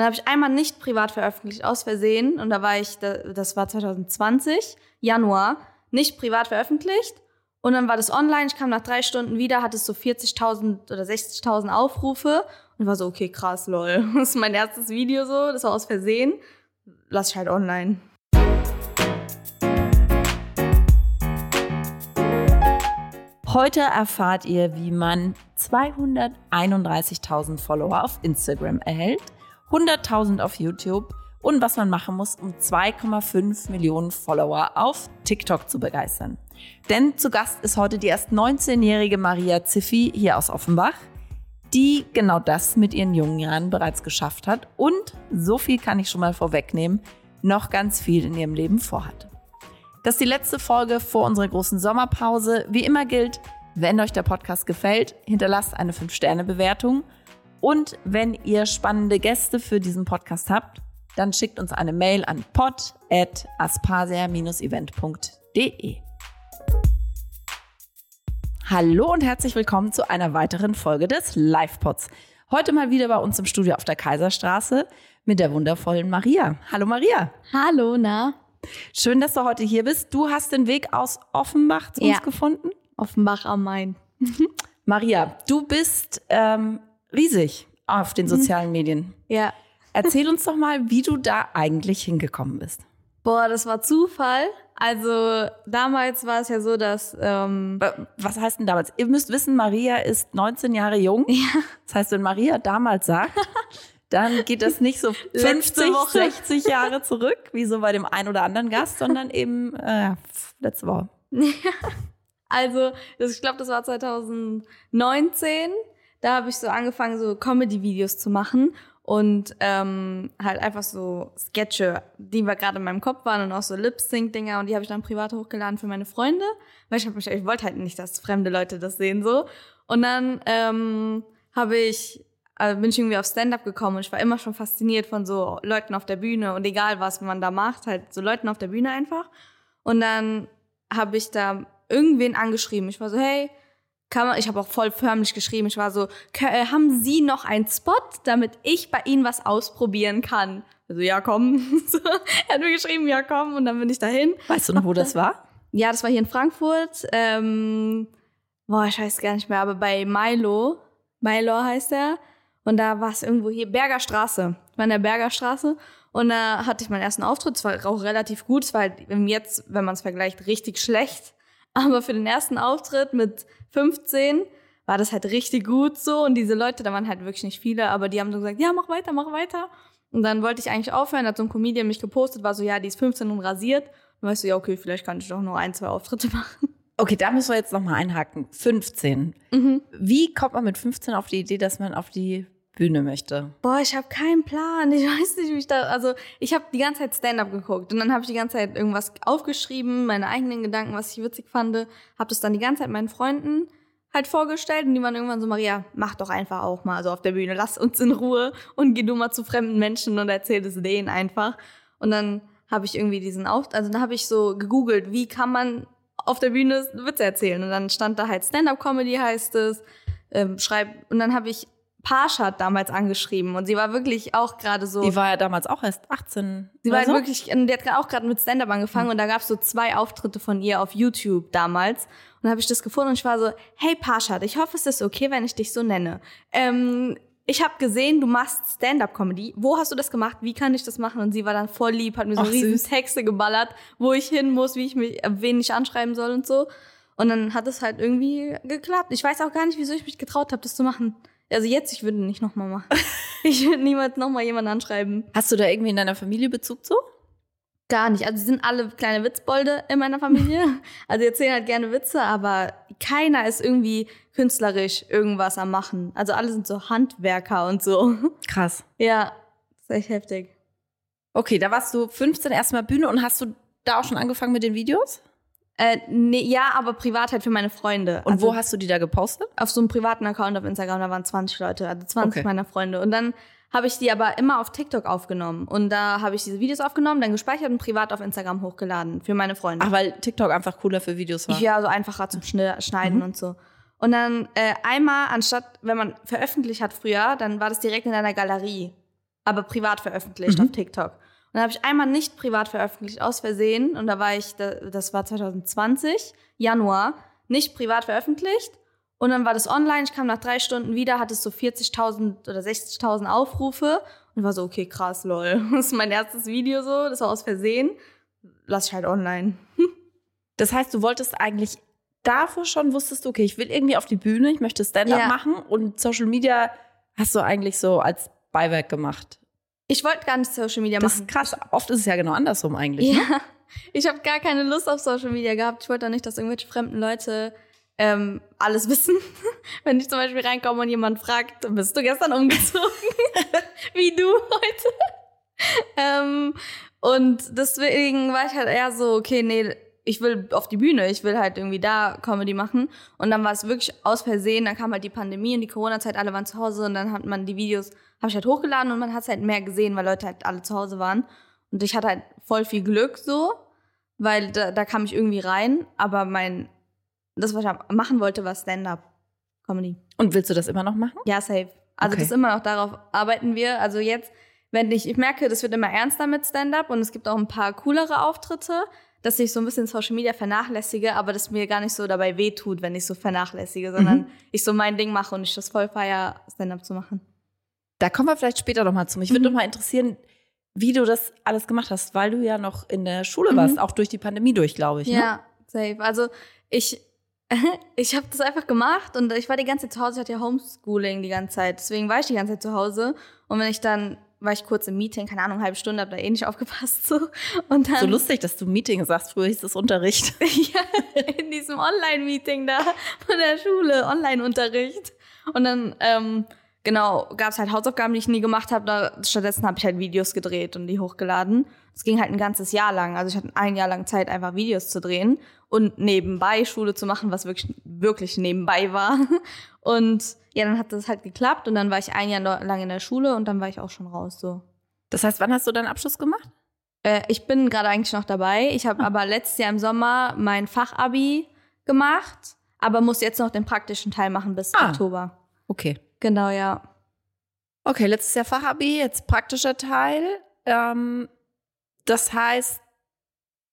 Dann habe ich einmal nicht privat veröffentlicht, aus Versehen. Und da war ich, das war 2020, Januar, nicht privat veröffentlicht. Und dann war das online, ich kam nach drei Stunden wieder, hatte so 40.000 oder 60.000 Aufrufe und war so, okay, krass, lol. Das ist mein erstes Video so, das war aus Versehen. Lass ich halt online. Heute erfahrt ihr, wie man 231.000 Follower auf Instagram erhält, 100.000 auf YouTube und was man machen muss, um 2,5 Millionen Follower auf TikTok zu begeistern. Denn zu Gast ist heute die erst 19-jährige Maria Ziffi hier aus Offenbach, die genau das mit ihren jungen Jahren bereits geschafft hat und, so viel kann ich schon mal vorwegnehmen, noch ganz viel in ihrem Leben vorhat. Das ist die letzte Folge vor unserer großen Sommerpause. Wie immer gilt, wenn euch der Podcast gefällt, hinterlasst eine 5-Sterne-Bewertung. Und wenn ihr spannende Gäste für diesen Podcast habt, dann schickt uns eine Mail an pod.aspasia-event.de. Hallo und herzlich willkommen zu einer weiteren Folge des Live-Pods. Heute mal wieder bei uns im Studio auf der Kaiserstraße mit der wundervollen Maria. Hallo Maria. Hallo, na? Schön, dass du heute hier bist. Du hast den Weg aus Offenbach zu ja. uns gefunden. Offenbach am Main. Maria, du bist ähm, riesig auf den sozialen Medien. Ja. Erzähl uns doch mal, wie du da eigentlich hingekommen bist. Boah, das war Zufall. Also damals war es ja so, dass. Ähm Was heißt denn damals? Ihr müsst wissen, Maria ist 19 Jahre jung. Ja. Das heißt, wenn Maria damals sagt, dann geht das nicht so 50, 60 Jahre zurück, wie so bei dem einen oder anderen Gast, sondern eben äh, letzte Woche. also, ich glaube, das war 2019. Da habe ich so angefangen, so Comedy-Videos zu machen und ähm, halt einfach so Sketche, die wir gerade in meinem Kopf waren und auch so Lip-Sync-Dinger und die habe ich dann privat hochgeladen für meine Freunde, weil ich, hab mich, ich wollte halt nicht, dass fremde Leute das sehen so. Und dann ähm, habe ich äh, bin ich irgendwie auf Stand-up gekommen und ich war immer schon fasziniert von so Leuten auf der Bühne und egal was man da macht, halt so Leuten auf der Bühne einfach. Und dann habe ich da irgendwen angeschrieben. Ich war so, hey, kann man, ich habe auch voll förmlich geschrieben. Ich war so, äh, haben Sie noch einen Spot, damit ich bei Ihnen was ausprobieren kann? Also ja, komm. er hat mir geschrieben, ja, komm. Und dann bin ich dahin. Weißt du noch, wo das war? Ja, das war hier in Frankfurt. Ähm, boah, ich weiß gar nicht mehr, aber bei Milo. Milo heißt er. Und da war es irgendwo hier, Berger Straße. Ich war in der Berger Straße. Und da hatte ich meinen ersten Auftritt. Es war auch relativ gut. Es war halt jetzt, wenn man es vergleicht, richtig schlecht. Aber für den ersten Auftritt mit 15 war das halt richtig gut so. Und diese Leute, da waren halt wirklich nicht viele, aber die haben so gesagt, ja, mach weiter, mach weiter. Und dann wollte ich eigentlich aufhören, hat so ein Comedian mich gepostet, war so, ja, die ist 15 und rasiert. Und weißt du, ja, okay, vielleicht kann ich doch nur ein, zwei Auftritte machen. Okay, da müssen wir jetzt nochmal einhaken. 15. Mhm. Wie kommt man mit 15 auf die Idee, dass man auf die Bühne möchte? Boah, ich habe keinen Plan. Ich weiß nicht, wie ich da. Also ich habe die ganze Zeit Stand-up geguckt und dann habe ich die ganze Zeit irgendwas aufgeschrieben, meine eigenen Gedanken, was ich witzig fand, habe das dann die ganze Zeit meinen Freunden halt vorgestellt und die waren irgendwann so, Maria, mach doch einfach auch mal so auf der Bühne, lass uns in Ruhe und geh du mal zu fremden Menschen und erzähl es denen einfach. Und dann habe ich irgendwie diesen Auf, also dann habe ich so gegoogelt, wie kann man auf der Bühne Witze erzählen und dann stand da halt Stand-up-Comedy heißt es, ähm, schreib und dann habe ich Parshad damals angeschrieben und sie war wirklich auch gerade so. Die war ja damals auch erst 18. Sie war so? wirklich, die hat auch gerade mit Stand-up angefangen mhm. und da gab es so zwei Auftritte von ihr auf YouTube damals. Und da habe ich das gefunden und ich war so, hey Parshad, ich hoffe, es ist okay, wenn ich dich so nenne. Ähm, ich habe gesehen, du machst Stand-up-Comedy. Wo hast du das gemacht? Wie kann ich das machen? Und sie war dann voll lieb, hat mir so Ach, riesen süß. Texte geballert, wo ich hin muss, wie ich mich, wen ich anschreiben soll und so. Und dann hat es halt irgendwie geklappt. Ich weiß auch gar nicht, wieso ich mich getraut habe, das zu machen. Also jetzt, ich würde nicht nochmal machen. ich würde niemals nochmal jemanden anschreiben. Hast du da irgendwie in deiner Familie Bezug zu? Gar nicht. Also sie sind alle kleine Witzbolde in meiner Familie. also die erzählen halt gerne Witze, aber keiner ist irgendwie künstlerisch irgendwas am machen. Also alle sind so Handwerker und so. Krass. Ja, das ist echt heftig. Okay, da warst du 15 erstmal Bühne und hast du da auch schon angefangen mit den Videos? Äh, nee, ja, aber privat halt für meine Freunde. Und also, wo hast du die da gepostet? Auf so einem privaten Account auf Instagram, da waren 20 Leute, also 20 okay. meiner Freunde. Und dann habe ich die aber immer auf TikTok aufgenommen. Und da habe ich diese Videos aufgenommen, dann gespeichert und privat auf Instagram hochgeladen für meine Freunde. Ach, weil TikTok einfach cooler für Videos war? Ja, so einfacher zum Schneiden mhm. und so. Und dann äh, einmal, anstatt, wenn man veröffentlicht hat früher, dann war das direkt in einer Galerie. aber privat veröffentlicht Mhm. auf TikTok. Und dann habe ich einmal nicht privat veröffentlicht, aus Versehen. Und da war ich, da- das war 2020, Januar, nicht privat veröffentlicht. Und dann war das online. Ich kam nach drei Stunden wieder, hatte so 40.000 oder 60.000 Aufrufe. Und war so, okay, krass, lol. Das ist mein erstes Video so, das war aus Versehen. Lass ich halt online. Das heißt, du wolltest eigentlich davor schon, wusstest du, okay, ich will irgendwie auf die Bühne, ich möchte Stand-up Ja. machen und Social Media hast du eigentlich so als Beiwerk gemacht. Ich wollte gar nicht Social Media Das machen. ist krass. Oft ist es ja genau andersrum eigentlich. Ne? Ja, ich habe gar keine Lust auf Social Media gehabt. Ich wollte auch nicht, dass irgendwelche fremden Leute ähm, alles wissen. Wenn ich zum Beispiel reinkomme und jemand fragt, bist du gestern umgezogen? Wie du heute? ähm, und deswegen war ich halt eher so, okay, nee, ich will auf die Bühne, ich will halt irgendwie da Comedy machen. Und dann war es wirklich aus Versehen, dann kam halt die Pandemie und die Corona-Zeit, alle waren zu Hause und dann hat man die Videos, habe ich halt hochgeladen und man hat es halt mehr gesehen, weil Leute halt alle zu Hause waren. Und ich hatte halt voll viel Glück so, weil da, da kam ich irgendwie rein, aber mein, das, was ich machen wollte, war Stand-up-Comedy. Und willst du das immer noch machen? Ja, safe. Also Okay. das ist immer noch, darauf arbeiten wir. Also jetzt, wenn ich, ich merke, das wird immer ernster mit Stand-up und es gibt auch ein paar coolere Auftritte, dass ich so ein bisschen Social Media vernachlässige, aber das mir gar nicht so dabei wehtut, wenn ich so vernachlässige, sondern ich so mein Ding mache und ich das voll feier, Stand-up zu machen. Da kommen wir vielleicht später noch mal zu. Mich würde Mhm. noch mal interessieren, wie du das alles gemacht hast, weil du ja noch in der Schule Mhm. warst, auch durch die Pandemie durch, glaube ich. Ne? Ja, safe. Also ich, ich habe das einfach gemacht und ich war die ganze Zeit zu Hause, ich hatte ja Homeschooling die ganze Zeit, deswegen war ich die ganze Zeit zu Hause und wenn ich dann, war ich kurz im Meeting, keine Ahnung, halbe Stunde, hab da eh nicht aufgepasst so und dann So lustig, dass du Meeting sagst. Früher hieß es Unterricht. ja, in diesem Online-Meeting da von der Schule, Online-Unterricht. Und dann, ähm, genau, gab es halt Hausaufgaben, die ich nie gemacht habe. Stattdessen habe ich halt Videos gedreht und die hochgeladen. Das ging halt ein ganzes Jahr lang. Also ich hatte ein Jahr lang Zeit, einfach Videos zu drehen und nebenbei Schule zu machen, was wirklich, wirklich nebenbei war. Und ja, dann hat das halt geklappt und dann war ich ein Jahr lang in der Schule und dann war ich auch schon raus, so. Das heißt, wann hast du deinen Abschluss gemacht? Äh, ich bin gerade eigentlich noch dabei. Ich habe aber letztes Jahr im Sommer mein Fachabi gemacht, aber muss jetzt noch den praktischen Teil machen bis Ah. Oktober. Okay. Genau, ja. Okay, letztes Jahr Fachabi, jetzt praktischer Teil. Ähm, das heißt,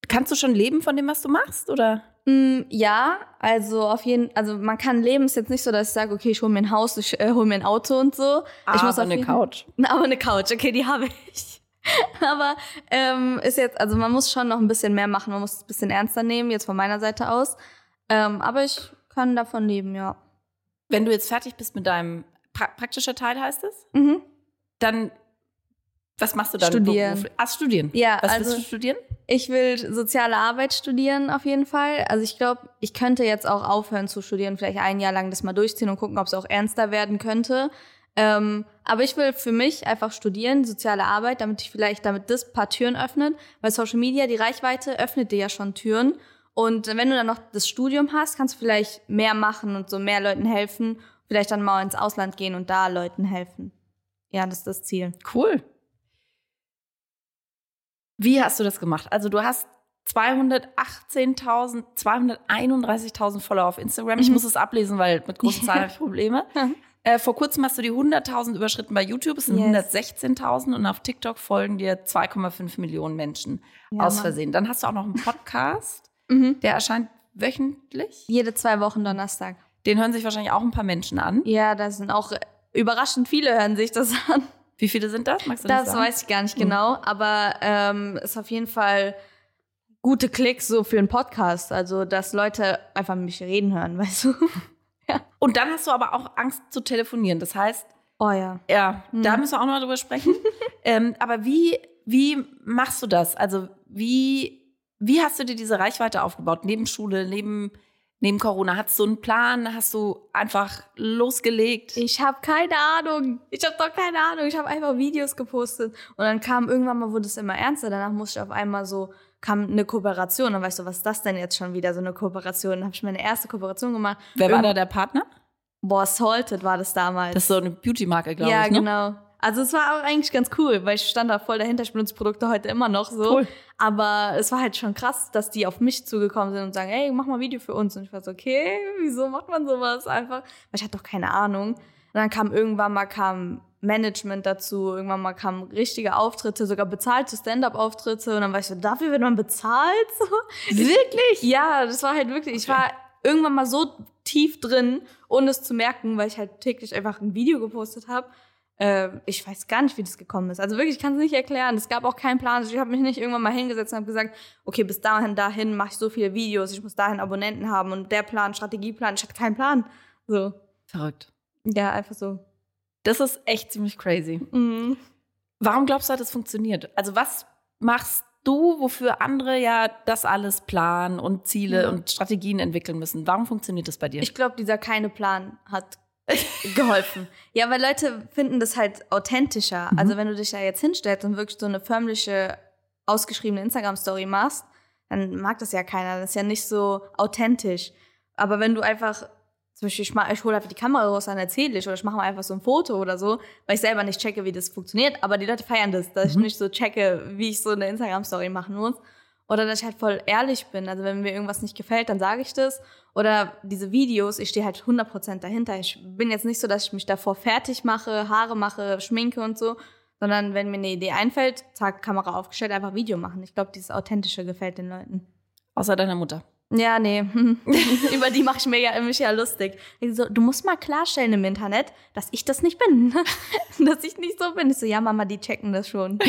kannst du schon leben von dem, was du machst, oder? Mm, ja, also auf jeden also man kann leben, ist jetzt nicht so, dass ich sage, okay, ich hole mir ein Haus, ich äh, hole mir ein Auto und so. ich muss auf eine Couch. Aber eine Couch, okay, die habe ich. Aber ähm, ist jetzt, also man muss schon noch ein bisschen mehr machen, man muss es ein bisschen ernster nehmen, jetzt von meiner Seite aus. Ähm, aber ich kann davon leben, ja. Wenn du jetzt fertig bist mit deinem pra praktischer Teil, heißt es, Mhm. dann was machst du dann? Studieren. beruflich? Ah, studieren. Ja, Was also willst du studieren? ich will soziale Arbeit studieren auf jeden Fall. Also ich glaube, ich könnte jetzt auch aufhören zu studieren, vielleicht ein Jahr lang das mal durchziehen und gucken, ob es auch ernster werden könnte. Ähm, aber ich will für mich einfach studieren, soziale Arbeit, damit ich vielleicht, damit das paar Türen öffnet, weil Social Media, die Reichweite öffnet dir ja schon Türen. Und wenn du dann noch das Studium hast, kannst du vielleicht mehr machen und so mehr Leuten helfen, vielleicht dann mal ins Ausland gehen und da Leuten helfen. Ja, das ist das Ziel. Cool. Wie hast du das gemacht? Also du hast 218.000, 231.000 Follower auf Instagram. Ich Mhm. muss es ablesen, weil mit großen Zahlen habe ich Probleme. Äh, vor kurzem hast du die 100.000 überschritten bei YouTube. Es sind Yes. 116.000 und auf TikTok folgen dir 2,5 Millionen Menschen Ja, aus Mann. Versehen. Dann hast du auch noch einen Podcast, Mhm. der erscheint wöchentlich. Jede zwei Wochen Donnerstag. Den hören sich wahrscheinlich auch ein paar Menschen an. Ja, da sind auch äh, überraschend viele hören sich das an. Wie viele sind das? Magst du das Das sagen? weiß ich gar nicht Mhm. genau, aber ähm, ist auf jeden Fall gute Klicks so für einen Podcast. Also, dass Leute einfach mit mich reden hören, weißt du? Und dann hast du aber auch Angst zu telefonieren. Das heißt, Oh ja. Ja, Hm. da müssen wir auch noch mal drüber sprechen. ähm, aber wie, wie machst du das? Also wie, wie hast du dir diese Reichweite aufgebaut? Neben Schule, neben, neben Corona? Hattest du einen Plan? Hast du einfach losgelegt? Ich habe keine Ahnung. Ich habe doch keine Ahnung. Ich habe einfach Videos gepostet. Und dann kam irgendwann mal, wurde es immer ernster. Danach musste ich auf einmal so, kam eine Kooperation. Dann weißt du, was ist das denn jetzt schon wieder, so eine Kooperation? Dann habe ich meine erste Kooperation gemacht. Wer war Irgend- da der Partner? Boah, Salted war das damals. Das ist so eine Beauty-Marke, glaube ja, ich. Ne? genau. Also es war auch eigentlich ganz cool, weil ich stand da voll dahinter. Ich benutze Produkte heute immer noch so. Cool. Aber es war halt schon krass, dass die auf mich zugekommen sind und sagen, ey, mach mal ein Video für uns. Und ich war so, okay, wieso macht man sowas einfach? Weil ich hatte doch keine Ahnung. Und dann kam irgendwann mal kam Management dazu, irgendwann mal kamen richtige Auftritte, sogar bezahlte Stand-up-Auftritte und dann war ich so, dafür wird man bezahlt? So. Wirklich? Ja, das war halt wirklich, ich war irgendwann mal so tief drin, ohne es zu merken, weil ich halt täglich einfach ein Video gepostet habe. Äh, ich weiß gar nicht, wie das gekommen ist. Also wirklich, ich kann es nicht erklären. Es gab auch keinen Plan. Also ich habe mich nicht irgendwann mal hingesetzt und habe gesagt, okay, bis dahin, dahin mache ich so viele Videos, ich muss dahin Abonnenten haben und der Plan, Strategieplan, ich hatte keinen Plan. So. Verrückt. Ja, einfach so. Das ist echt ziemlich crazy. Mhm. Warum glaubst du, hat das funktioniert? Also was machst du, wofür andere ja das alles planen und Ziele Ja. und Strategien entwickeln müssen? Warum funktioniert das bei dir? Ich glaube, dieser keine Plan hat geholfen. ja, weil Leute finden das halt authentischer. Mhm. Also wenn du dich da jetzt hinstellst und wirklich so eine förmliche, ausgeschriebene Instagram-Story machst, dann mag das ja keiner. Das ist ja nicht so authentisch. Aber wenn du einfach, zum Beispiel, ich, ich hole einfach die Kamera raus, dann erzähle ich oder ich mache mal einfach so ein Foto oder so, weil ich selber nicht checke, wie das funktioniert. Aber die Leute feiern das, dass ich Mhm. nicht so checke, wie ich so eine Instagram-Story machen muss. Oder dass ich halt voll ehrlich bin. Also wenn mir irgendwas nicht gefällt, dann sage ich das. Oder diese Videos, ich stehe halt 100% dahinter. Ich bin jetzt nicht so, dass ich mich davor fertig mache, Haare mache, schminke und so, sondern wenn mir eine Idee einfällt, zack, Kamera aufgestellt, einfach Video machen. Ich glaube, dieses Authentische gefällt den Leuten. Außer deiner Mutter. Ja, nee. Über die mache ich mir ja, mich ja lustig. Ich so, du musst mal klarstellen im Internet, dass ich das nicht bin. dass ich nicht so bin. Ich so, ja, Mama, die checken das schon.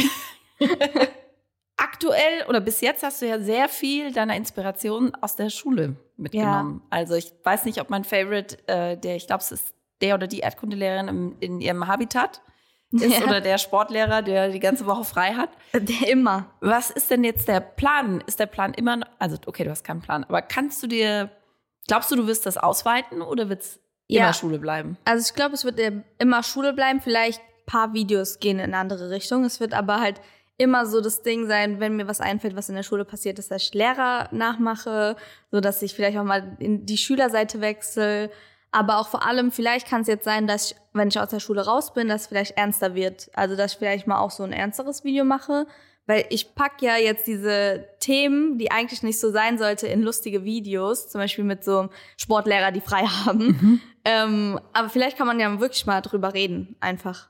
Aktuell oder bis jetzt hast du ja sehr viel deiner Inspiration aus der Schule mitgenommen. Also ich weiß nicht, ob mein Favorite, äh, der, ich glaube, es ist der oder die Erdkundelehrerin im, in ihrem Habitat ist Ja. oder der Sportlehrer, der die ganze Woche frei hat. Der immer. Was ist denn jetzt der Plan? Ist der Plan immer, noch- also okay, du hast keinen Plan, aber kannst du dir, glaubst du, du wirst das ausweiten oder wird es Ja. immer Schule bleiben? Also ich glaube, es wird immer Schule bleiben. Vielleicht ein paar Videos gehen in eine andere Richtung. Es wird aber halt immer so das Ding sein, wenn mir was einfällt, was in der Schule passiert ist, dass ich Lehrer nachmache, so dass ich vielleicht auch mal in die Schülerseite wechsle. Aber auch vor allem, vielleicht kann es jetzt sein, dass ich, wenn ich aus der Schule raus bin, dass es vielleicht ernster wird. Also, dass ich vielleicht mal auch so ein ernsteres Video mache. Weil ich pack ja jetzt diese Themen, die eigentlich nicht so sein sollte, in lustige Videos. Zum Beispiel mit so einem Sportlehrer, die frei haben. Ähm, aber vielleicht kann man ja wirklich mal drüber reden, einfach.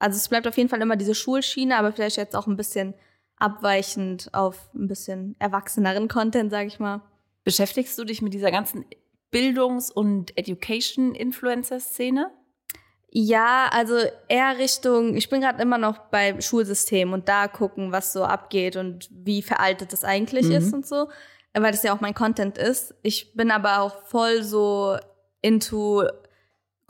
Also es bleibt auf jeden Fall immer diese Schulschiene, aber vielleicht jetzt auch ein bisschen abweichend auf ein bisschen erwachseneren Content, sag ich mal. Beschäftigst du dich mit dieser ganzen Bildungs- und Education-Influencer-Szene? Ja, also eher Richtung, ich bin gerade immer noch beim Schulsystem und da gucken, was so abgeht und wie veraltet das eigentlich Mhm. ist und so, weil das ja auch mein Content ist. Ich bin aber auch voll so into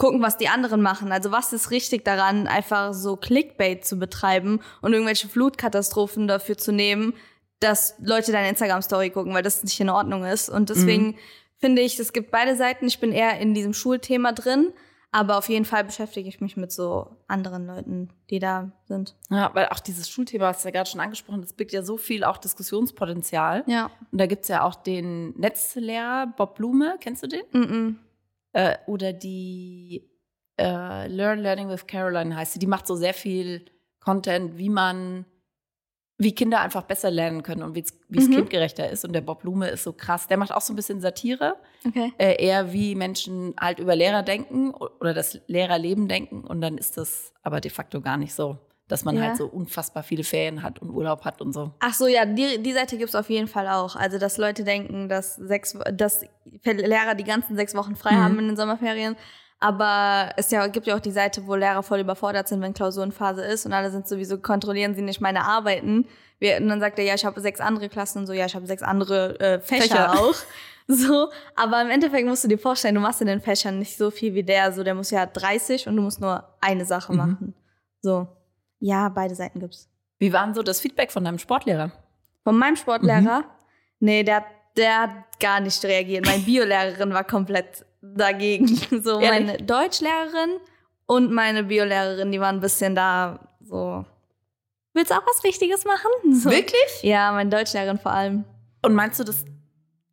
gucken, was die anderen machen. Also was ist richtig daran, einfach so Clickbait zu betreiben und irgendwelche Flutkatastrophen dafür zu nehmen, dass Leute deine Instagram-Story gucken, weil das nicht in Ordnung ist. Und deswegen finde ich, es gibt beide Seiten. Ich bin eher in diesem Schulthema drin, aber auf jeden Fall beschäftige ich mich mit so anderen Leuten, die da sind. Ja, weil auch dieses Schulthema, hast du ja gerade schon angesprochen, das birgt ja so viel auch Diskussionspotenzial. Ja. Und da gibt's ja auch den Netzlehrer Bob Blume, kennst du den? Mm -mm. Äh, oder die äh, Learn Learning with Caroline heißt sie. Die macht so sehr viel Content, wie man, wie Kinder einfach besser lernen können und wie es Mhm. kindgerechter ist. Und der Bob Blume ist so krass. Der macht auch so ein bisschen Satire, Okay. äh, eher wie Menschen halt über Lehrer denken oder das Lehrerleben denken. Und dann ist das aber de facto gar nicht so, dass man Ja. halt so unfassbar viele Ferien hat und Urlaub hat und so. Ach so, ja, die, die Seite gibt's auf jeden Fall auch. Also, dass Leute denken, dass sechs, dass Lehrer die ganzen sechs Wochen frei Mhm. haben in den Sommerferien. Aber es ja, gibt ja auch die Seite, wo Lehrer voll überfordert sind, wenn Klausurenphase ist und alle sind sowieso, kontrollieren sie nicht meine Arbeiten. Wir, und dann sagt er, ja, ich habe sechs andere Klassen und so, ja, ich habe sechs andere äh, Fächer, Fächer. auch. So, aber im Endeffekt musst du dir vorstellen, du machst in den Fächern nicht so viel wie der. So, der muss ja 30 und du musst nur eine Sache Mhm. machen. So. Ja, beide Seiten gibt's. Wie war denn so das Feedback von deinem Sportlehrer? Von meinem Sportlehrer? Mhm. Nee, der, der hat gar nicht reagiert. Meine Biolehrerin war komplett dagegen. So, Ehrlich? meine Deutschlehrerin und meine Biolehrerin, die waren ein bisschen da so. Willst du auch was Wichtiges machen? So. Wirklich? Ja, meine Deutschlehrerin vor allem. Und meinst du, das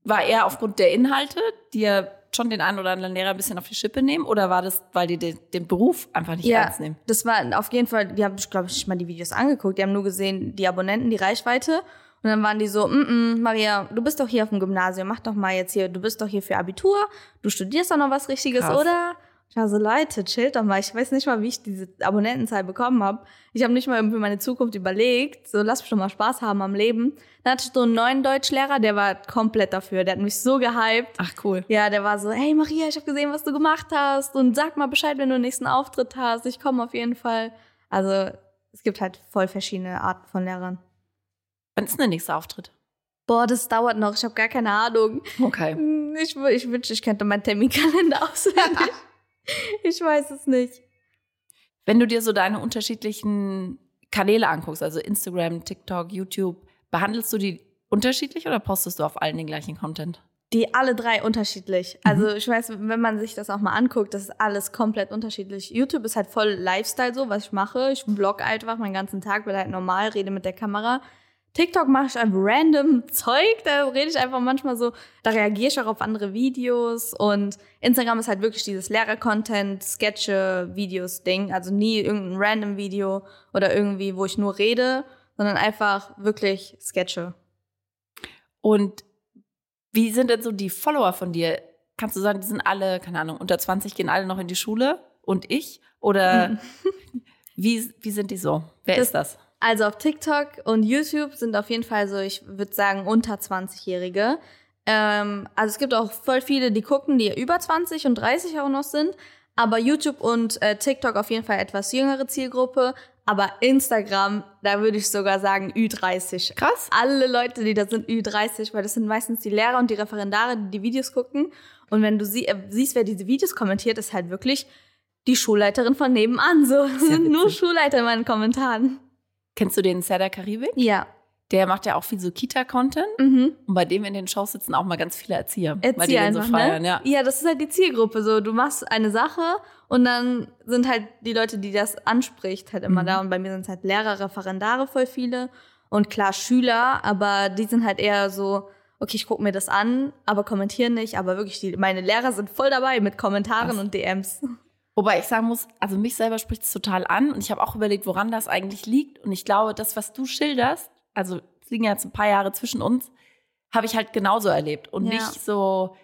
war eher aufgrund der Inhalte, die ja schon den einen oder anderen Lehrer ein bisschen auf die Schippe nehmen? Oder war das, weil die den, den Beruf einfach nicht Ja, ernst nehmen? das war auf jeden Fall, die haben, glaube ich, nicht mal die Videos angeguckt. Die haben nur gesehen, die Abonnenten, die Reichweite. Und dann waren die so, mm -mm, Maria, du bist doch hier auf dem Gymnasium, mach doch mal jetzt hier, du bist doch hier für Abitur, du studierst doch noch was Richtiges, Krass. oder? Ich war so, Leute, chillt doch mal. Ich weiß nicht mal, wie ich diese Abonnentenzahl bekommen habe. Ich habe nicht mal für meine Zukunft überlegt. So, lass mich doch mal Spaß haben am Leben. Dann hatte ich so einen neuen Deutschlehrer, der war komplett dafür. Der hat mich so gehypt. Ach, cool. Ja, der war so, hey Maria, ich habe gesehen, was du gemacht hast. Und sag mal Bescheid, wenn du den nächsten Auftritt hast. Ich komme auf jeden Fall. Also, es gibt halt voll verschiedene Arten von Lehrern. Wann ist denn der nächste Auftritt? Boah, das dauert noch. Ich habe gar keine Ahnung. Okay. Ich, wü- ich wünschte, ich könnte meinen Terminkalender auswendig. ich weiß es nicht. Wenn du dir so deine unterschiedlichen Kanäle anguckst, also Instagram, TikTok, YouTube, behandelst du die unterschiedlich oder postest du auf allen den gleichen Content? Die alle drei unterschiedlich. Also ich weiß, wenn man sich das auch mal anguckt, das ist alles komplett unterschiedlich. YouTube ist halt voll Lifestyle so, was ich mache. Ich vlog einfach meinen ganzen Tag, bin halt normal, rede mit der Kamera. TikTok mache ich einfach random Zeug, da rede ich einfach manchmal so, da reagiere ich auch auf andere Videos und Instagram ist halt wirklich dieses Lehrer-Content, Sketche, Videos Ding, also nie irgendein random Video oder irgendwie, wo ich nur rede, sondern einfach wirklich Sketche. Und wie sind denn so die Follower von dir? Kannst du sagen, die sind alle, keine Ahnung, unter 20 gehen alle noch in die Schule und ich? Oder wie, wie sind die so? Wer Das- ist das? Also auf TikTok und YouTube sind auf jeden Fall so, ich würde sagen, unter 20-Jährige. Ähm, also es gibt auch voll viele, die gucken, die über 20 und 30 auch noch sind. Aber YouTube und äh, TikTok auf jeden Fall etwas jüngere Zielgruppe. Aber Instagram, da würde ich sogar sagen Ü30. Krass. Alle Leute, die da sind, Ü30, weil das sind meistens die Lehrer und die Referendare, die die Videos gucken. Und wenn du sie, äh, siehst, wer diese Videos kommentiert, ist halt wirklich die Schulleiterin von nebenan. So, sind nur. Schulleiter in meinen Kommentaren. Kennst du den Seda Karibik? Ja. Der macht ja auch viel so Kita-Content. Mhm. Und bei dem in den Shows sitzen auch mal ganz viele Erzieher. weil die Erzieher den so einfach, feiern, ne? ja. ja, das ist halt die Zielgruppe. So, du machst eine Sache und dann sind halt die Leute, die das anspricht, halt immer Mhm. da. Und bei mir sind es halt Lehrer, Referendare voll viele und klar Schüler, aber die sind halt eher so, okay, ich gucke mir das an, aber kommentieren nicht. Aber wirklich, die, meine Lehrer sind voll dabei mit Kommentaren Krass. und DMs. Wobei ich sagen muss, also mich selber spricht es total an und ich habe auch überlegt, woran das eigentlich liegt. Und ich glaube, das, was du schilderst, also es liegen ja jetzt ein paar Jahre zwischen uns, habe ich halt genauso erlebt. Und Ja. nicht so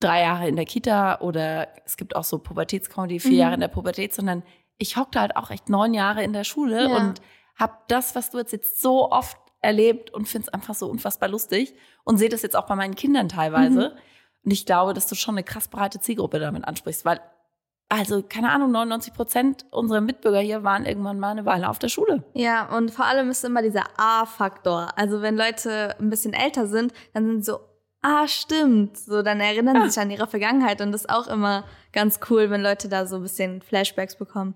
drei Jahre in der Kita oder es gibt auch so Pubertätscomedy, vier Mhm. Jahre in der Pubertät, sondern ich hockte halt auch echt neun Jahre in der Schule Ja. und habe das, was du jetzt, jetzt so oft erlebt und finde es einfach so unfassbar lustig und sehe das jetzt auch bei meinen Kindern teilweise. Und ich glaube, dass du schon eine krass breite Zielgruppe damit ansprichst, weil, also, keine Ahnung, 99 Prozent unserer Mitbürger hier waren irgendwann mal eine Weile auf der Schule. Ja, und vor allem ist immer dieser A-Faktor. Also wenn Leute ein bisschen älter sind, dann sind sie so, ah, stimmt. So, dann erinnern sie sich an ihre Vergangenheit und das ist auch immer ganz cool, wenn Leute da so ein bisschen Flashbacks bekommen.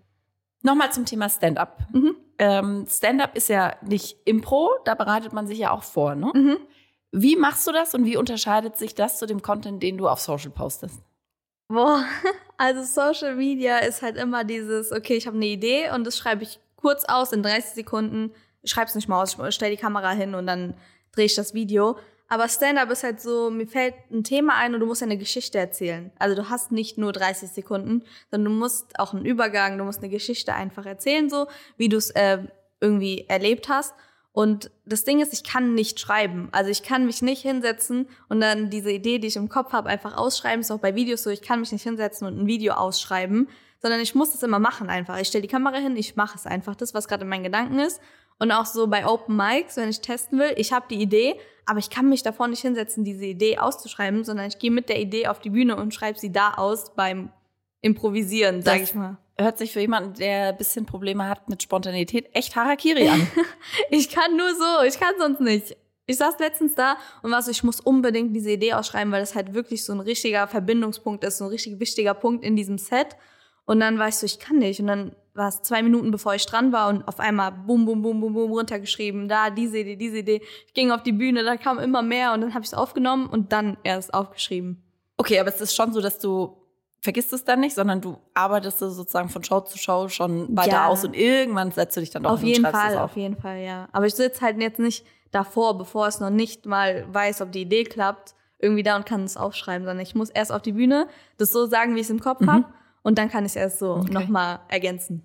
Nochmal zum Thema Stand-up. Mhm. Ähm, Stand-up ist ja nicht Impro, da bereitet man sich ja auch vor, ne? Mhm. Wie machst du das und wie unterscheidet sich das zu dem Content, den du auf Social postest? Boah, also Social Media ist halt immer dieses, okay, ich habe eine Idee und das schreibe ich kurz aus in 30 Sekunden. Ich schreibe es nicht mal aus, ich stelle die Kamera hin und dann drehe ich das Video. Aber Stand-up ist halt so, mir fällt ein Thema ein und du musst eine Geschichte erzählen. Also du hast nicht nur 30 Sekunden, sondern du musst auch einen Übergang, du musst eine Geschichte einfach erzählen, so wie du es äh, irgendwie erlebt hast. Und das Ding ist, ich kann nicht schreiben. Also ich kann mich nicht hinsetzen und dann diese Idee, die ich im Kopf habe, einfach ausschreiben. Ist auch bei Videos so, ich kann mich nicht hinsetzen und ein Video ausschreiben, sondern ich muss es immer machen einfach. Ich stelle die Kamera hin, ich mache es einfach. Das, was gerade in meinen Gedanken ist. Und auch so bei Open Mics, wenn ich testen will, ich habe die Idee, aber ich kann mich davor nicht hinsetzen, diese Idee auszuschreiben, sondern ich gehe mit der Idee auf die Bühne und schreibe sie da aus beim Improvisieren, sag Das- ich mal. Hört sich für jemanden, der ein bisschen Probleme hat mit Spontanität, echt Harakiri an. Ich kann nur so, ich kann sonst nicht. Ich saß letztens da und war so, ich muss unbedingt diese Idee ausschreiben, weil das halt wirklich so ein richtiger Verbindungspunkt ist, so ein richtig wichtiger Punkt in diesem Set. Und dann war ich so, ich kann nicht. Und dann war es zwei Minuten, bevor ich dran war und auf einmal bum, bum, bum, bum, bum runtergeschrieben. Da, diese Idee, diese Idee. Ich ging auf die Bühne, da kam immer mehr und dann habe ich es aufgenommen und dann erst aufgeschrieben. Okay, aber es ist schon so, dass du vergisst es dann nicht, sondern du arbeitest es sozusagen von Show zu Show schon weiter Ja. aus und irgendwann setzt du dich dann doch Auf und jeden Fall, auf. auf jeden Fall, ja. Aber ich sitze halt jetzt nicht davor, bevor es noch nicht mal weiß, ob die Idee klappt, irgendwie da und kann es aufschreiben, sondern ich muss erst auf die Bühne das so sagen, wie ich es im Kopf Mhm. hab und dann kann ich es erst so Okay. nochmal ergänzen.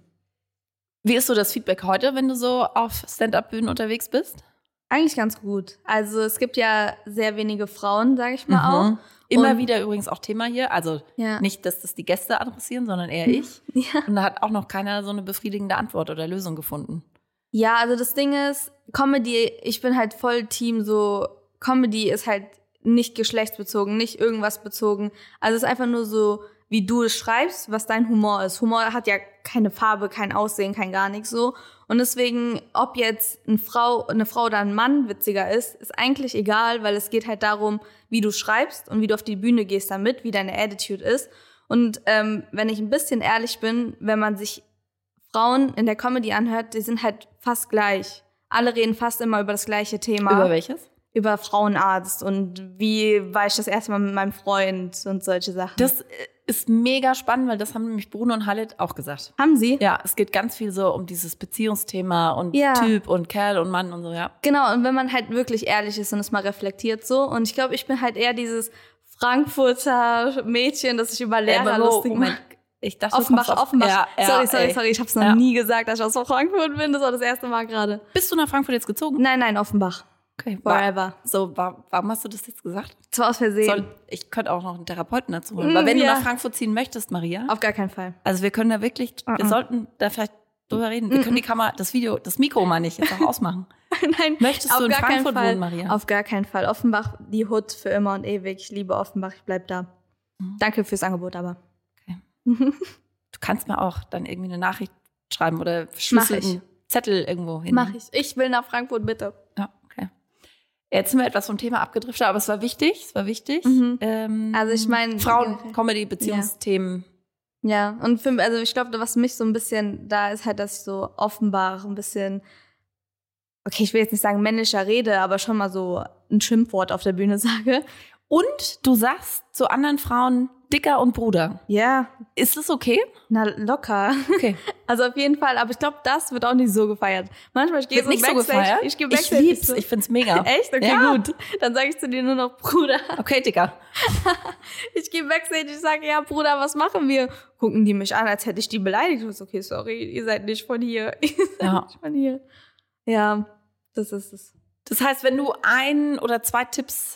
Wie ist so das Feedback heute, wenn du so auf Stand-up-Bühnen unterwegs bist? Eigentlich ganz gut. Also es gibt ja sehr wenige Frauen, sage ich mal Mhm. auch. Immer Und- wieder übrigens auch Thema hier. Also Ja. nicht, dass das die Gäste adressieren, sondern eher ich. Ja. Und da hat auch noch keiner so eine befriedigende Antwort oder Lösung gefunden. Ja, also das Ding ist, Comedy, ich bin halt voll Team so, Comedy ist halt nicht geschlechtsbezogen, nicht irgendwas bezogen. Also es ist einfach nur so, wie du es schreibst, was dein Humor ist. Humor hat ja keine Farbe, kein Aussehen, kein gar nichts so. Und deswegen, ob jetzt eine Frau, eine Frau oder ein Mann witziger ist, ist eigentlich egal, weil es geht halt darum, wie du schreibst und wie du auf die Bühne gehst damit, wie deine Attitude ist. Und ähm, wenn ich ein bisschen ehrlich bin, wenn man sich Frauen in der Comedy anhört, die sind halt fast gleich. Alle reden fast immer über das gleiche Thema. Über welches? Über Frauenarzt und wie war ich das erste Mal mit meinem Freund und solche Sachen. Das äh, ist mega spannend, weil das haben nämlich Bruno und Halit auch gesagt. haben sie? Ja, es geht ganz viel so um dieses Beziehungsthema und Ja. Typ und Kerl und Mann und so, ja. Genau, und wenn man halt wirklich ehrlich ist und es mal reflektiert so. Und ich glaube, ich bin halt eher dieses Frankfurter Mädchen, das sich über Lehrer Mo- lustig macht. Ich dachte, Offenbach, auf- Offenbach. Ja, ja, sorry, sorry, ey. sorry. Ich habe es noch Ja. nie gesagt, dass ich aus Frankfurt bin. Das war das erste Mal gerade. Bist du nach Frankfurt jetzt gezogen? Nein, nein, Offenbach. Okay. War, Forever. so, wa- warum hast du das jetzt gesagt? Das war aus Versehen. Soll, ich könnte auch noch einen Therapeuten dazu holen. Mm, Weil wenn ja. du nach Frankfurt ziehen möchtest, Maria, Auf gar keinen Fall. also wir können da wirklich, wir Uh-uh. sollten da vielleicht drüber reden. Wir können die Kamera, das Video, das Mikro mal nicht jetzt auch ausmachen. Nein, Möchtest du in gar Frankfurt Fall. wohnen, Maria? Auf gar keinen Fall. Offenbach, die Hut für immer und ewig. Ich liebe Offenbach, ich bleib da. Mhm. Danke fürs Angebot, aber. Du kannst mir auch dann irgendwie eine Nachricht schreiben oder verschlüsselten Zettel irgendwo hin. Mach ich. Ich will nach Frankfurt, bitte. Ja. Jetzt sind wir etwas vom Thema abgedriftet, aber es war wichtig, es war wichtig. Mhm. Ähm, Also ich meine- Frauen, Comedy, Beziehungsthemen. Ja, und für, also ich glaube, was mich so ein bisschen da ist, halt, dass ich so Offenbach ein bisschen, okay, ich will jetzt nicht sagen männlicher rede, aber schon mal so ein Schimpfwort auf der Bühne sage. Und du sagst zu anderen Frauen Dicker und Bruder. Ja, Ist das okay? na locker. Okay. Also auf jeden Fall, aber ich glaube, das wird auch nicht so gefeiert. Manchmal, ich gehe so nicht so gefeiert? ich gehe Ich Backstage. lieb's, so- ich find's mega. Echt? Okay, Ja. gut. Dann sage ich zu dir nur noch, Bruder. Okay, Dicker. Ich gehe Backstage, ich sage, ja, Bruder, was machen wir? Gucken die mich an, als hätte ich die beleidigt. Ich so, okay, sorry, ihr seid nicht von hier. Ihr seid Ja. nicht von hier. Ja, das ist es. Das heißt, wenn du ein oder zwei Tipps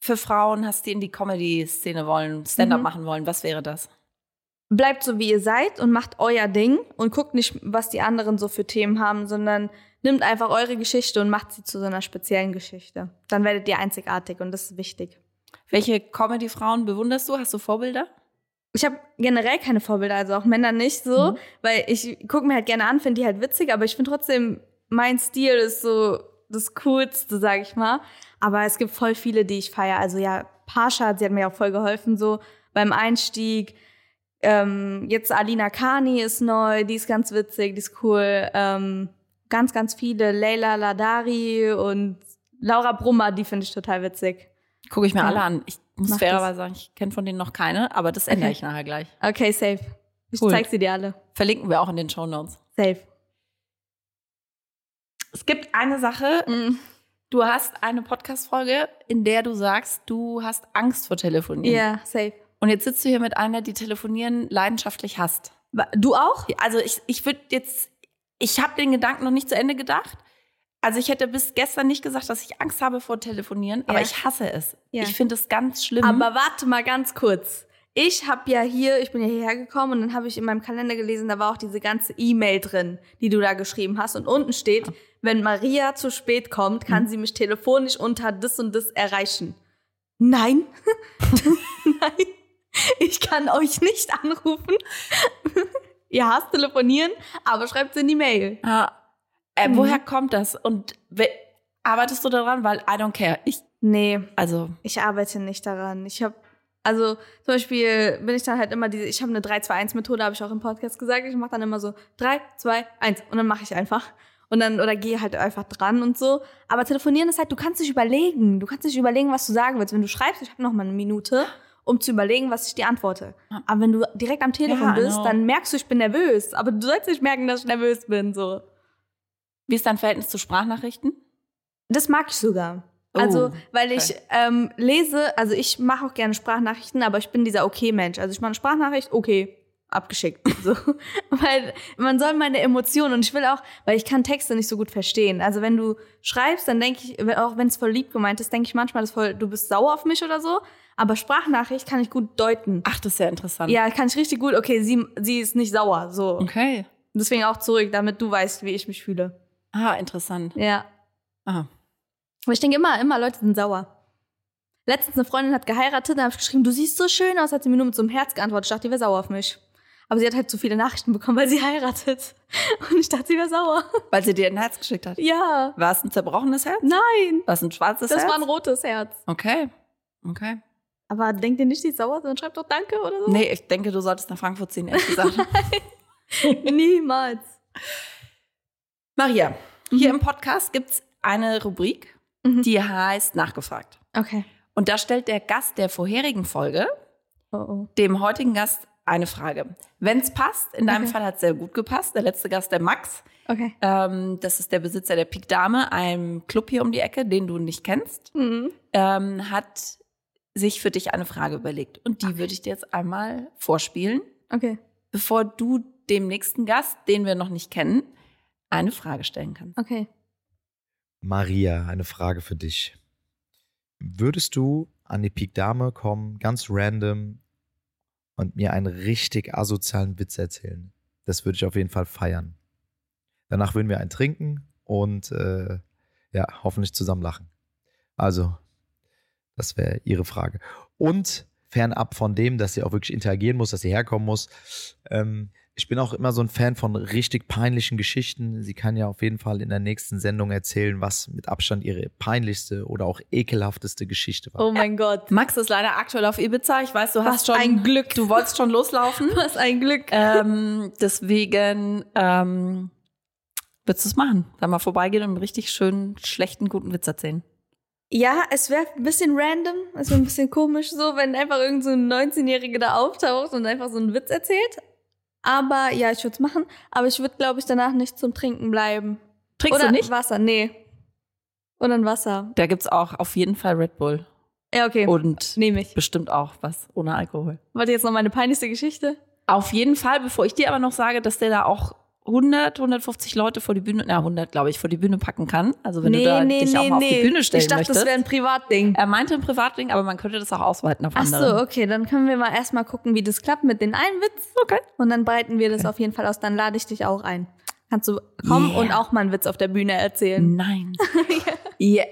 für Frauen hast, die in die Comedy-Szene wollen, Stand-up Mhm. machen wollen, was wäre das? Bleibt so, wie ihr seid und macht euer Ding und guckt nicht, was die anderen so für Themen haben, sondern nimmt einfach eure Geschichte und macht sie zu so einer speziellen Geschichte. Dann werdet ihr einzigartig und das ist wichtig. Welche Comedy-Frauen bewunderst du? Hast du Vorbilder? Ich habe generell keine Vorbilder, also auch Männer nicht so, Mhm. weil ich gucke mir halt gerne an, finde die halt witzig, aber ich finde trotzdem, mein Stil ist so das Coolste, sag ich mal. Aber es gibt voll viele, die ich feiere. Also ja, Pascha, sie hat mir auch voll geholfen, so beim Einstieg. Ähm, jetzt Alina Kani ist neu, die ist ganz witzig, die ist cool. Ähm, ganz, ganz viele. Leila Ladari und Laura Brummer, die finde ich total witzig. Gucke ich mir Ja. alle an. Ich muss Mach fairerweise sagen, ich kenne von denen noch keine, aber das ändere Okay. ich nachher gleich. Okay, safe. Ich Cool. zeig sie dir alle. Verlinken wir auch in den Show Notes. Safe. Es gibt eine Sache, Mm. du hast eine Podcast-Folge, in der du sagst, du hast Angst vor Telefonieren. Ja, safe. Und jetzt sitzt du hier mit einer, die Telefonieren leidenschaftlich hasst. Du auch? Also ich, ich würde jetzt, ich habe den Gedanken noch nicht zu Ende gedacht. Also ich hätte bis gestern nicht gesagt, dass ich Angst habe vor Telefonieren, aber Ja. ich hasse es. Ja. Ich finde es ganz schlimm. Aber warte mal ganz kurz. Ich habe ja hier, ich bin ja hierher gekommen und dann habe ich in meinem Kalender gelesen, da war auch diese ganze E-Mail drin, die du da geschrieben hast. Und unten steht, wenn Maria zu spät kommt, kann sie mich telefonisch unter das und das erreichen. Nein. Nein. Ich kann euch nicht anrufen. Ihr hasst telefonieren, aber schreibt in die Mail. ja. äh, Mhm. woher kommt das? Und arbeitest du daran? Weil I don't care. Ich, Nee, also, Ich arbeite nicht daran. Ich habe, also zum Beispiel bin ich dann halt immer diese, ich habe eine 3-2-1-Methode, habe ich auch im Podcast gesagt. Ich mache dann immer so 3, 2, 1 und dann mache ich einfach. Und dann, oder gehe halt einfach dran und so. Aber telefonieren ist halt, du kannst dich überlegen. Du kannst dich überlegen, was du sagen willst. Wenn du schreibst, ich habe noch mal eine Minute, um zu überlegen, was ich dir antworte. Aber wenn du direkt am Telefon Ja, bist, genau. dann merkst du, ich bin nervös. Aber du sollst nicht merken, dass ich nervös bin, so. wie ist dein Verhältnis zu Sprachnachrichten? Das mag ich sogar. Oh, Also, weil okay. ich ähm, lese, also ich mache auch gerne Sprachnachrichten, aber ich bin dieser Okay-Mensch. Also ich mache eine Sprachnachricht, okay. abgeschickt. So. weil man soll meine Emotionen und ich will auch, weil ich kann Texte nicht so gut verstehen. Also wenn du schreibst, dann denke ich, auch wenn es voll lieb gemeint ist, denke ich manchmal, dass voll, du bist sauer auf mich oder so. Aber Sprachnachricht kann ich gut deuten. Ach, das ist ja interessant. Ja, kann ich richtig gut, okay, sie, sie ist nicht sauer. So. Okay. Deswegen auch zurück, damit du weißt, wie ich mich fühle. Ah, interessant. Ja. Ah. Aber ich denke immer, immer Leute sind sauer. Letztens eine Freundin hat geheiratet, da habe ich geschrieben, du siehst so schön aus, hat sie mir nur mit so einem Herz geantwortet. Ich dachte, die wäre sauer auf mich. Aber sie hat halt zu viele Nachrichten bekommen, weil sie heiratet. Und ich dachte, sie wäre sauer. Weil sie dir ein Herz geschickt hat. Ja. War es ein zerbrochenes Herz? Nein. War es ein schwarzes Das Herz? war ein rotes Herz. okay. Okay. Aber denkt ihr nicht, die ist sauer? Dann schreibt doch Danke oder so. Nee, ich denke, du solltest nach Frankfurt ziehen, ehrlich gesagt. Niemals. Maria, hier im Podcast gibt's eine Rubrik, Mhm. die heißt Nachgefragt. Okay. Und da stellt der Gast der vorherigen Folge Oh oh. dem heutigen Gast eine Frage. Wenn's passt, in deinem Okay. Fall hat's sehr gut gepasst. Der letzte Gast, der Max, Okay. ähm, das ist der Besitzer der Pik Dame, einem Club hier um die Ecke, den du nicht kennst, Mhm. ähm, hat sich für dich eine Frage überlegt. Und die würde ich dir jetzt einmal vorspielen, Okay. bevor du dem nächsten Gast, den wir noch nicht kennen, eine Frage stellen kannst. Okay. Maria, eine Frage für dich. Würdest du an die Pik Dame kommen, ganz random, und mir einen richtig asozialen Witz erzählen? Das würde ich auf jeden Fall feiern. Danach würden wir einen trinken und äh, ja, hoffentlich zusammen lachen. Also, das wäre Ihre Frage. Und fernab von dem, dass sie auch wirklich interagieren muss, dass sie herkommen muss. Ähm, ich bin auch immer so ein Fan von richtig peinlichen Geschichten. Sie kann ja auf jeden Fall in der nächsten Sendung erzählen, was mit Abstand ihre peinlichste oder auch ekelhafteste Geschichte war. Oh mein Gott. Max ist leider aktuell auf Ibiza. Ich weiß, du hast Was schon ein Glück. Du wolltest schon loslaufen. Was ein Glück. ähm, deswegen ähm, würdest du es machen. Dann mal vorbeigehen und einen richtig schönen, schlechten, guten Witz erzählen. Ja, es wäre ein bisschen random, es wäre ein bisschen komisch so, wenn einfach irgend so ein 19-Jähriger da auftaucht und einfach so einen Witz erzählt. Aber ja, ich würde es machen. Aber ich würde, glaube ich, danach nicht zum Trinken bleiben. Trinkst Oder du nicht? Wasser, nee. Oder ein Wasser. Da gibt's auch auf jeden Fall Red Bull. Ja, okay. Und Nehme ich. bestimmt auch was ohne Alkohol. Warte jetzt noch meine peinlichste Geschichte. Auf jeden Fall, bevor ich dir aber noch sage, dass der da auch 100, 150 Leute vor die Bühne, na 100 glaube ich, vor die Bühne packen kann. Also wenn du da dich auch mal auf die Bühne stellen Ich dachte, möchtest. das wäre ein Privatding. er meinte ein Privatding, aber man könnte das auch ausweiten auf Ach andere. so, okay, dann können wir mal erstmal gucken, wie das klappt mit den einen Witz. Okay. Und dann breiten wir das auf jeden Fall aus. Dann lade ich dich auch ein. Kannst du kommen Yeah. und auch mal einen Witz auf der Bühne erzählen. Nein. ja.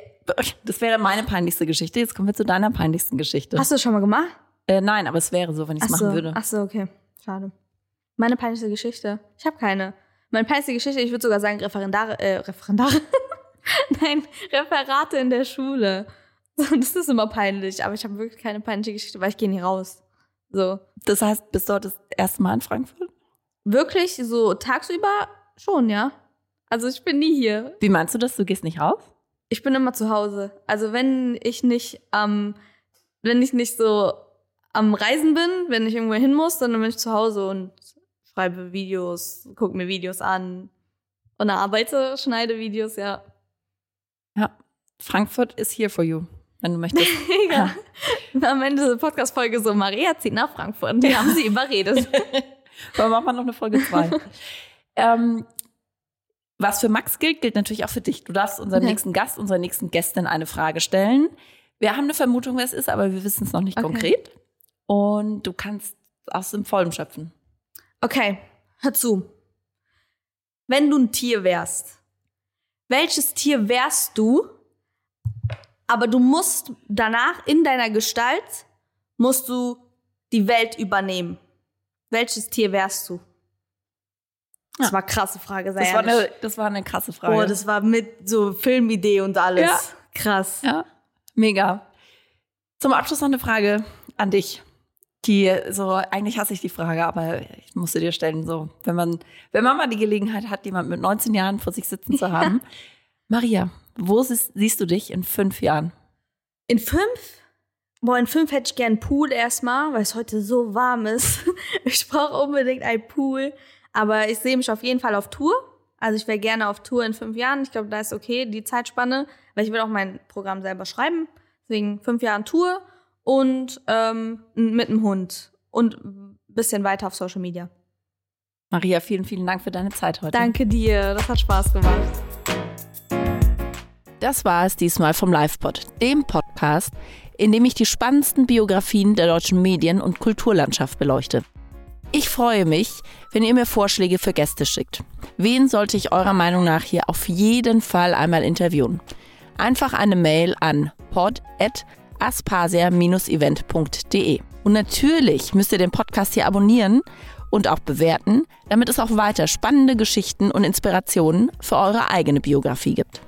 Das wäre meine peinlichste Geschichte. Jetzt kommen wir zu deiner peinlichsten Geschichte. Hast du das schon mal gemacht? Äh, nein, aber es wäre so, wenn ich es Ach machen so. würde. Ach so, okay. Schade. Meine peinlichste Geschichte. Ich habe keine. Meine peinlichste Geschichte, ich würde sogar sagen Referendare, äh, Referendare. Nein, Referate in der Schule. Das ist immer peinlich, aber ich habe wirklich keine peinliche Geschichte, weil ich gehe nie raus. So. Das heißt, bist du heute das erste Mal in Frankfurt? Wirklich, so tagsüber schon, ja. Also ich bin nie hier. Wie meinst du das? Du gehst nicht raus? Ich bin immer zu Hause. Also wenn ich nicht am, wenn ich nicht so am Reisen bin, wenn ich irgendwo hin muss, dann bin ich zu Hause und schreibe Videos, gucke mir Videos an und arbeite, schneide Videos, ja. Ja. Frankfurt is here for you, wenn du möchtest. ja. Am Ende der Podcast-Folge so, Maria zieht nach Frankfurt. Die haben sie überredet. Aber machen wir noch eine Folge zwei. ähm, was für Max gilt, gilt natürlich auch für dich. Du darfst unserem Okay. nächsten Gast, unserer nächsten Gästin eine Frage stellen. Wir haben eine Vermutung, wer es ist, aber wir wissen es noch nicht Okay. konkret. Und du kannst aus dem Vollen schöpfen. Okay, hör zu. Wenn du ein Tier wärst, welches Tier wärst du? Aber du musst danach in deiner Gestalt musst du die Welt übernehmen. Welches Tier wärst du? Das Ja. war eine krasse Frage, sei Das war, eine, das war eine krasse Frage. Oh, das war mit so Filmidee und alles. Ja. Krass. Ja, mega. Zum Abschluss noch eine Frage an dich. Die so, eigentlich hasse ich die Frage, aber ich musste dir stellen, so, wenn man, wenn man mal die Gelegenheit hat, jemand mit 19 Jahren vor sich sitzen zu haben. Maria, wo siehst, siehst du dich in fünf Jahren? In fünf? Boah, in fünf hätte ich gern einen Pool erstmal, weil es heute so warm ist. Ich brauche unbedingt einen Pool. Aber ich sehe mich auf jeden Fall auf Tour. Also ich wäre gerne auf Tour in fünf Jahren. Ich glaube, da ist okay, die Zeitspanne, weil ich will auch mein Programm selber schreiben. Deswegen fünf Jahren Tour und ähm, mit einem Hund. Und bisschen weiter auf Social Media. Maria, vielen, vielen Dank für deine Zeit heute. Danke dir, das hat Spaß gemacht. Das war es diesmal vom LivePod, dem Podcast, in dem ich die spannendsten Biografien der deutschen Medien- und Kulturlandschaft beleuchte. Ich freue mich, wenn ihr mir Vorschläge für Gäste schickt. Wen sollte ich eurer Meinung nach hier auf jeden Fall einmal interviewen? Einfach eine Mail an pod.aspasia-event.de. Und natürlich müsst ihr den Podcast hier abonnieren und auch bewerten, damit es auch weiter spannende Geschichten und Inspirationen für eure eigene Biografie gibt.